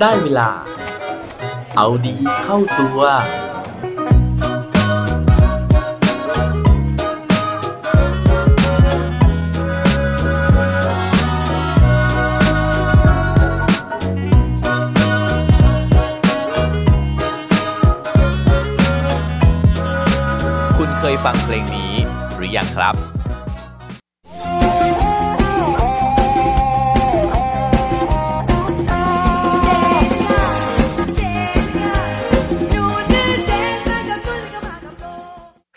ได้เวลา เอาดีเข้าตัว คุณเคยฟังเพลงนี้หรือยังครับ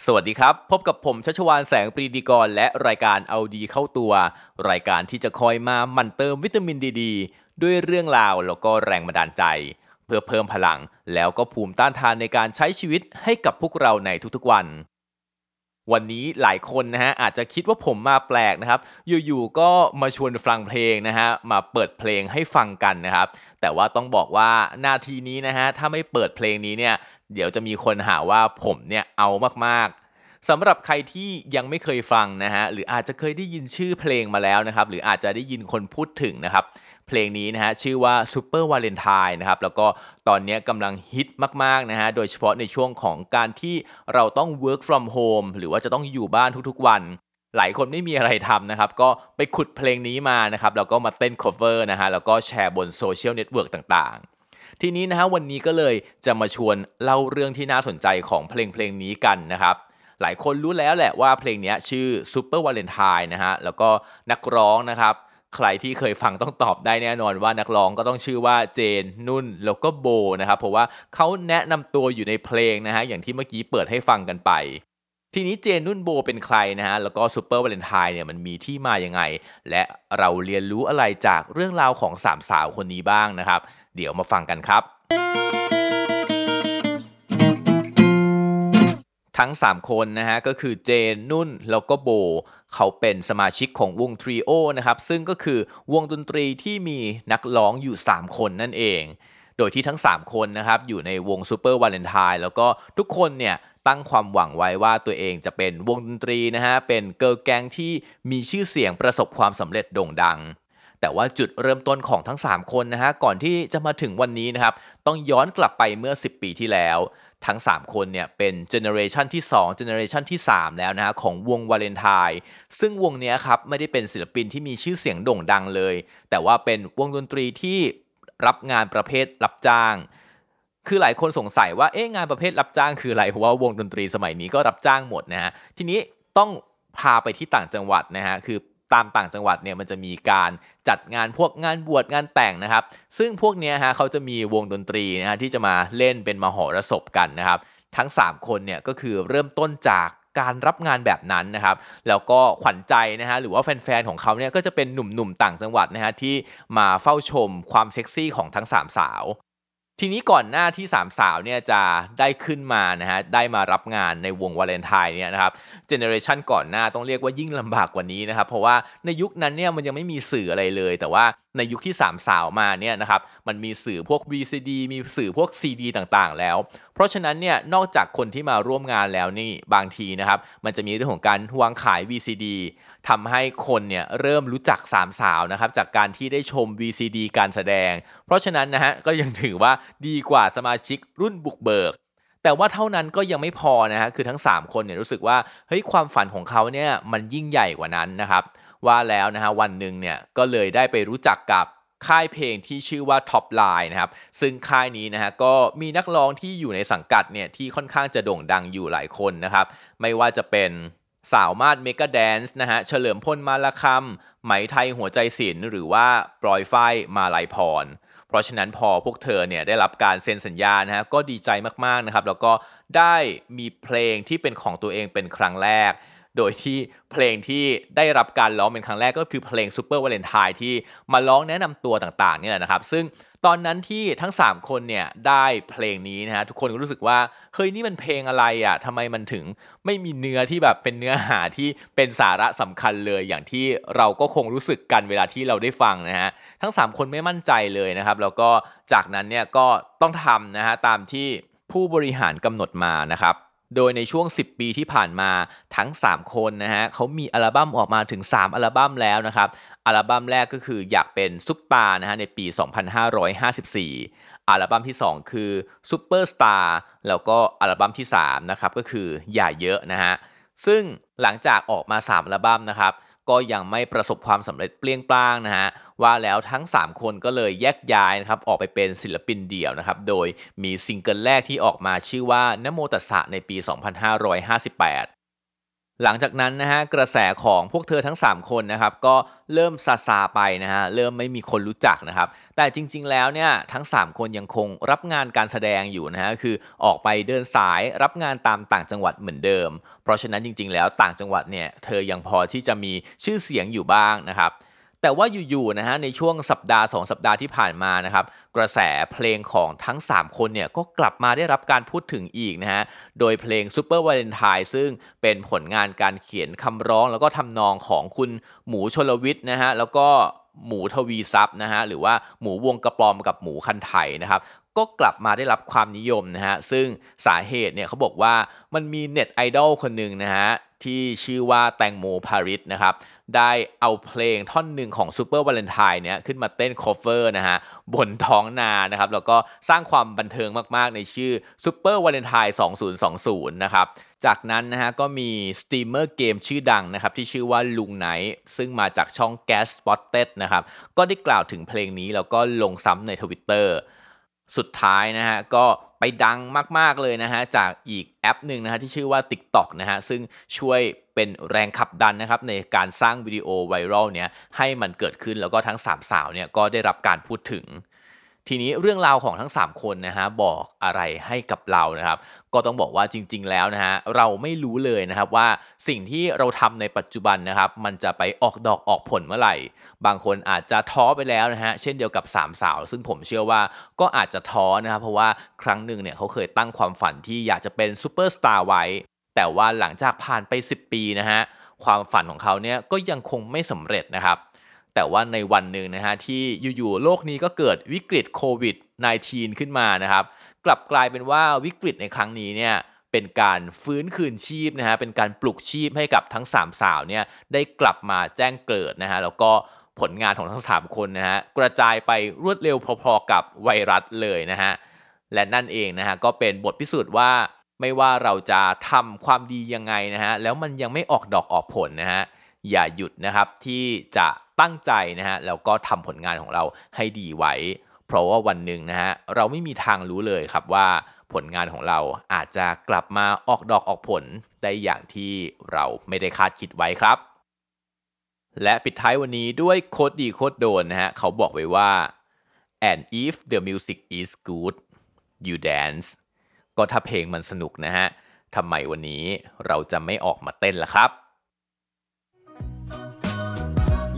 สวัสดีครับ พบกับผมชัชวานแสงปรีดีกร และรายการเอาดีเข้าตัว รายการที่จะคอยมาหมั่นเติมวิตามินดีดด้วยเรื่องราวแล้วก็แรงบันดาลใจ เพื่อเพิ่มพลัง แล้วก็ภูมิต้านทานในการใช้ชีวิตให้กับพวกเราในทุกๆวัน วันนี้หลายคนนะฮะอาจจะคิดว่าผมมาแปลกนะครับ อยู่ๆก็มาชวนฟังเพลงนะฮะมาเปิดเพลงให้ฟังกันนะครับ แต่ว่าต้องบอกว่านาทีนี้นะฮะถ้าไม่เปิดเพลงนี้เนี่ยเดี๋ยวจะมีคนหาว่าผมเนี่ยเอามากๆสำหรับใครที่ยังไม่เคยฟังนะฮะหรืออาจจะเคยได้ยินชื่อเพลงมาแล้วนะครับหรืออาจจะได้ยินคนพูดถึงนะครับเพลงนี้นะฮะชื่อว่า Super Valentine นะครับแล้วก็ตอนนี้กำลังฮิตมากๆนะฮะโดยเฉพาะในช่วงของการที่เราต้อง work from home หรือว่าจะต้องอยู่บ้านทุกๆวัน หลายคนไม่มีอะไรทำนะครับ ก็ไปขุดเพลงนี้มานะครับแล้วก็มาเต้น cover นะฮะแล้วก็แชร์บนโซเชียลเน็ตเวิร์กต่างๆ ทีนี้นะฮะวันนี้ก็เลยจะมาชวนเล่าเรื่องที่น่าสนใจของเพลงเพลงนี้กันนะครับ หลายคนรู้แล้วแหละว่าเพลงนี้ชื่อ Super Valentine นะฮะแล้วก็นักร้องนะครับ ใครที่เคยฟังต้องตอบได้แน่นอนว่านักร้องก็ต้องชื่อว่าเจนนุ่นแล้วก็โบนะครับเพราะว่าเขาแนะนำตัวอยู่ในเพลงนะฮะอย่างที่เมื่อกี้เปิดให้ฟังกันไป ทีนี้เจนนุ่นโบเป็นใครนะฮะ แล้วก็ซูเปอร์วาเลนไทน์เนี่ยมันมีที่มายังไง และเราเรียนรู้อะไรจากเรื่องราวของสามสาวคนนี้บ้างนะครับ เดี๋ยวมาฟังกันครับ ทั้ง 3 คนนะฮะ ก็คือเจนนุ่นแล้วก็โบว์ เขาเป็นสมาชิกของวงทริโอนะครับ ซึ่งก็คือวงดนตรีที่มีนักร้องอยู่ 3 คนนั่นเอง โดยที่ทั้ง 3 คนนะครับอยู่ในวง Super Valentine แล้วก็ทุกคนเนี่ยตั้งความหวังไว้ว่าตัวเองจะเป็นวงดนตรีนะฮะเป็น girl gang ที่มีชื่อเสียงประสบความสำเร็จโด่งดัง แต่ว่าจุดเริ่มต้นของทั้ง 3 คนนะฮะก่อนที่จะมาถึงวันนี้นะครับต้องย้อนกลับไปเมื่อ 10 ปีที่แล้วทั้ง 3 คนเนี่ยเป็น generation ที่2 generation ที่ 3 แล้วนะฮะของวงวาเลนไทน์ซึ่งวงนี้ครับไม่ได้เป็นศิลปินที่มีชื่อเสียงโด่งดังเลย แต่ว่าเป็นวงดนตรีที่ รับงานประเภทรับจ้าง คือหลายคนสงสัยว่าเอ๊ะงานประเภทรับจ้างคืออะไรเพราะว่าวงดนตรีสมัยนี้ก็รับจ้างหมดนะฮะทีนี้ต้องพาไปที่ต่างจังหวัดนะฮะคือตามต่างจังหวัดเนี่ยมันจะมีการจัดงานพวกงานบวชงานแต่งนะครับ ซึ่งพวกนี้ฮะเขาจะมีวงดนตรีนะฮะที่จะมาเล่นเป็นมหรสพกันนะครับ ทั้ง 3 คนเนี่ยก็คือเริ่มต้นจาก การรับงานแบบนั้นนะครับ แล้วก็ขวัญใจนะฮะหรือว่าแฟนๆของเขาเนี่ยก็จะเป็นหนุ่มๆต่างจังหวัดนะฮะที่มาเฝ้าชมความเซ็กซี่ของทั้ง 3 สาว ทีนี้ก่อนหน้าที่สามสาวเนี่ยจะได้ขึ้นมานะฮะได้มารับงานในวงวาเลนไทน์เนี่ยนะครับเจเนอเรชันก่อนหน้าต้องเรียกว่ายิ่งลำบากกว่านี้นะครับเพราะว่าในยุคนั้นเนี่ยมันยังไม่มีสื่ออะไรเลย แต่ว่าในยุคที่สามสาวมาเนี่ยนะครับมันมีสื่อพวก VCD มีสื่อพวก CD ต่างๆ แล้ว เพราะฉะนั้นเนี่ยนอกจากคนที่มาร่วมงานแล้วนี่บางทีนะครับมันจะมีเรื่องของการวางขาย VCD ทำให้คนเนี่ยเริ่มรู้จักสามสาวนะครับจากการที่ได้ชม VCD การแสดง เพราะฉะนั้นนะฮะก็ยังถือว่าดีกว่าสมาชิกรุ่นบุกเบิก แต่ว่าเท่านั้นก็ยังไม่พอนะฮะคือทั้ง 3 คนเนี่ยรู้สึกว่าเฮ้ยความฝันของเขาเนี่ยมันยิ่งใหญ่กว่านั้นนะครับว่าแล้วนะฮะวันหนึ่งเนี่ยก็เลยได้ไปรู้จักกับค่ายเพลงที่ชื่อว่า Top Line นะครับ ซึ่งค่ายนี้นะฮะก็มีนักร้องที่อยู่ในสังกัดเนี่ยที่ค่อนข้างจะโด่งดังอยู่หลายคนนะครับ ไม่ว่าจะเป็น สาวมาดเมกาแดนซ์นะฮะเฉลิมพลมาละคำไหมไทยหัวใจศิลป์หรือว่าปลอยฝ้ายมาลายพร เพราะฉะนั้นพอพวกเธอเนี่ยได้รับการเซ็นสัญญานะฮะก็ดีใจมากๆนะครับ แล้วก็ได้มีเพลงที่เป็นของตัวเองเป็นครั้งแรก โดยที่เพลงที่ได้รับการร้องเป็นครั้งแรกก็คือเพลง Super Valentine ที่มาร้องแนะนำตัวต่างๆนี่แหละนะครับ ซึ่งตอนนั้นที่ทั้ง 3 คนเนี่ยได้เพลงนี้นะฮะทุกคนก็รู้สึกว่าเฮ้ยนี่มันเพลงอะไรอะทำไมมันถึงไม่มีเนื้อที่แบบเป็นเนื้อหาที่เป็นสาระสำคัญเลย อย่างที่เราก็คงรู้สึกกันเวลาที่เราได้ฟังนะฮะทั้ง 3 คนไม่มั่นใจเลยนะครับ แล้วก็จากนั้นเนี่ยก็ต้องทำนะฮะตามที่ผู้บริหารกำหนดมานะครับ โดยในช่วง 10 ปีที่ผ่านมาทั้ง 3 คนนะฮะเขามีอัลบั้มออกมาถึง 3 อัลบั้มแล้วนะครับ อัลบั้มแรกก็คืออยากเป็นซุปตาร์นะฮะในปี 2554 อัลบั้มที่ 2 คือซูเปอร์สตาร์แล้วก็อัลบั้มที่3นะครับก็คืออย่าเยอะนะฮะซึ่งหลังจากออกมา 3 อัลบั้มนะครับ ก็ยังไม่ประสบความสำเร็จเปรี้ยงปร้างนะฮะว่าแล้วทั้ง 3 คนก็เลยแยกย้ายนะครับออกไปเป็นศิลปินเดี่ยวนะครับโดยมีซิงเกิลแรกที่ออกมาชื่อว่านะโมตัสสะในปี 2558 หลังจากนั้นนะฮะกระแสของพวกเธอทั้ง 3 คนนะครับก็เริ่มซาซาไปนะฮะเริ่มไม่มีคนรู้จักนะครับ แต่จริง ๆ แล้วเนี่ยทั้ง 3 คนยังคงรับงานการแสดงอยู่นะฮะคือออกไปเดินสายรับงานตามต่างจังหวัดเหมือนเดิม เพราะฉะนั้นจริง ๆ แล้วต่างจังหวัดเนี่ยเธอยังพอที่จะมีชื่อเสียงอยู่บ้างนะครับ แต่ว่าอยู่ๆนะฮะในช่วงสัปดาห์ 2 สัปดาห์ที่ผ่านมานะครับกระแสเพลงของทั้ง 3 คนเนี่ยก็กลับมาได้รับการพูดถึงอีกนะฮะโดยเพลง Super Valentine ซึ่งเป็นผลงานการเขียนคำร้อง แล้วก็ทำนองของคุณหมูชลวิทย์นะฮะแล้วก็หมูทวีซับนะฮะหรือว่าหมูวงกระปอมกับหมูคันไถนะครับก็กลับมาได้รับความนิยมนะฮะซึ่งสาเหตุเนี่ยเขาบอกว่ามันมี net idol คนหนึ่งนะฮะที่ชื่อว่าแตงโมพาริสนะครับ ได้เอาเพลงท่อนหนึ่งของ Super Valentine เนี่ยขึ้นมาเต้น cover นะฮะบนท้องนานะครับแล้วก็สร้างความบันเทิงมากๆ ในชื่อ Super Valentine 2020 นะครับจากนั้นนะฮะก็มีสตรีมเมอร์เกมชื่อดังนะครับที่ชื่อว่าลุงไนท์ซึ่งมาจากช่อง Gas Spotted นะครับก็ได้กล่าวถึงเพลงนี้แล้วก็ลงซ้ำใน Twitter สุดท้ายนะฮะก็ ไปดังมาก ๆ เลยนะฮะ จากอีกแอปหนึ่งนะฮะ ที่ชื่อว่า TikTok นะฮะ ซึ่งช่วยเป็นแรงขับดันนะครับ ในการสร้างวิดีโอไวรัลเนี้ยให้มันเกิดขึ้นแล้วก็ทั้งสามสาวเนี่ยก็ได้รับการพูดถึง ทีนี้เรื่องราวของทั้ง 3 คนนะฮะบอกอะไรให้กับเรานะครับ ก็ต้องบอกว่าจริง ๆ แล้วนะฮะเราไม่รู้เลยนะครับว่าสิ่งที่เราทำในปัจจุบันนะครับ มันจะไปออกดอกออกผลเมื่อไหร่ บางคนอาจจะท้อไปแล้วนะฮะเช่นเดียวกับสามสาว ซึ่งผมเชื่อว่าก็อาจจะท้อนะครับเพราะว่าครั้งหนึ่งเนี่ยเขาเคยตั้งความฝันที่อยากจะเป็นซูเปอร์สตาร์ไว้ แต่ว่าหลังจากผ่านไป 10 ปีนะฮะความฝันของเขาเนี่ยก็ยังคงไม่สำเร็จนะครับ แต่ว่าในวันหนึ่งนะฮะที่อยู่ๆโลกนี้ก็เกิดวิกฤตโควิด -19 ขึ้นมานะครับ กลับกลายเป็นว่าวิกฤตในครั้งนี้เนี่ยเป็นการฟื้นคืนชีพนะฮะเป็นการปลุกชีพให้กับทั้ง 3 สาวเนี่ยได้กลับมาแจ้งเกิดนะฮะแล้วก็ผลงานของทั้ง 3 คนนะฮะกระจายไปรวดเร็วพอๆกับไวรัสเลยนะฮะและนั่นเองนะฮะก็เป็นบทพิสูจน์ว่าไม่ว่าเราจะทำความดียังไงนะฮะแล้วมันยังไม่ออกดอกออกผลนะฮะอย่าหยุดนะครับที่จะ ตั้งใจนะฮะแล้วก็ทำผลงานของเราให้ดีไว้ เพราะว่าวันหนึ่งนะฮะเราไม่มีทางรู้เลยครับว่าผลงานของเราอาจจะกลับมาออกดอกออกผลได้อย่างที่เราไม่ได้คาดคิดไว้ครับ และปิดท้ายวันนี้ด้วยโคดดีโคดโดนนะฮะเขาบอกไว้ว่า and if the music is good you dance ก็ถ้าเพลงมันสนุกนะฮะทำไมวันนี้เราจะไม่ออกมาเต้นล่ะครับ